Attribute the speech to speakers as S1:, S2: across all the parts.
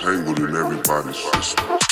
S1: entangled in everybody's system.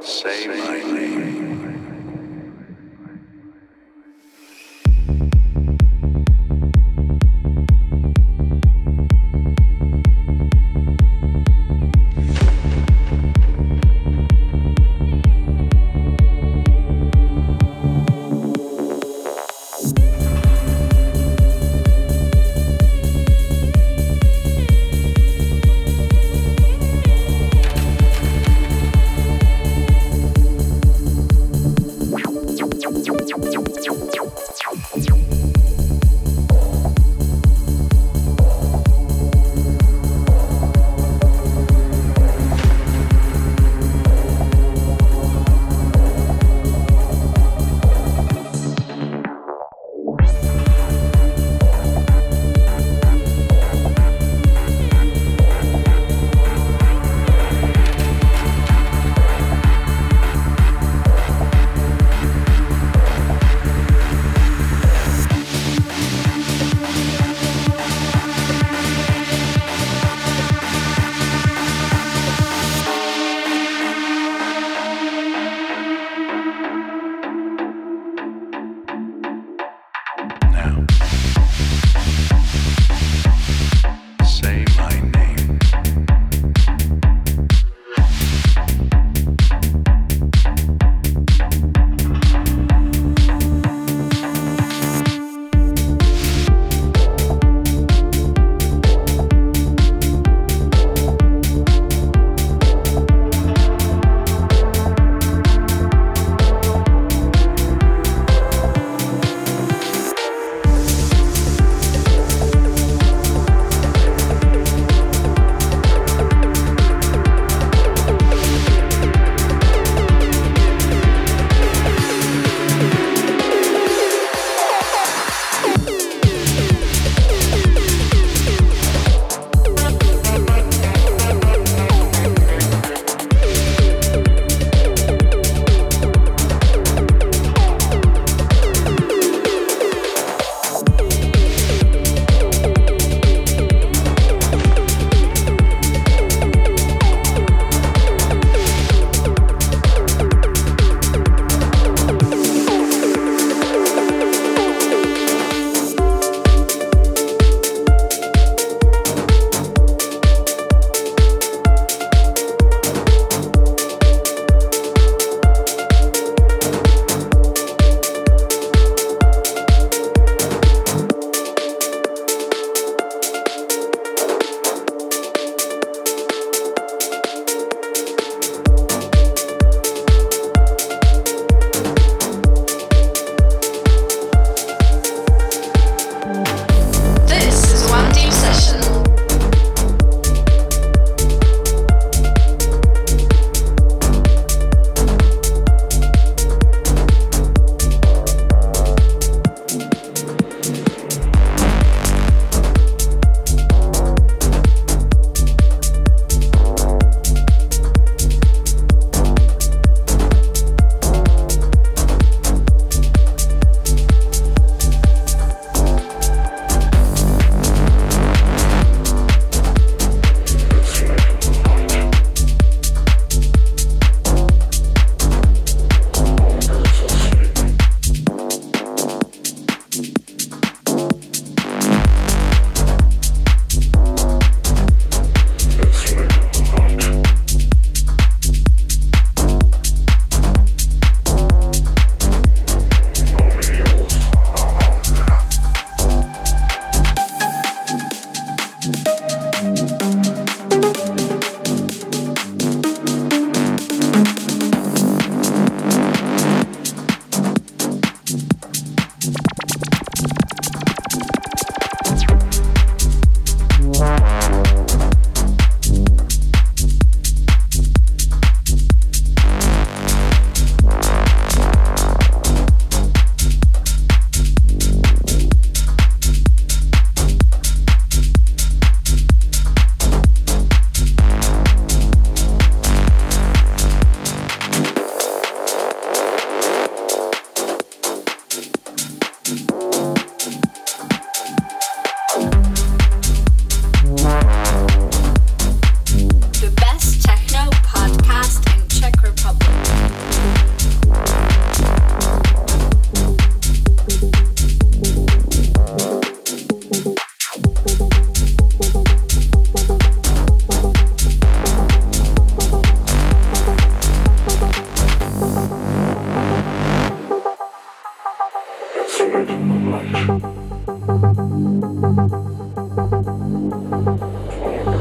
S2: Say my name.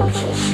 S3: It's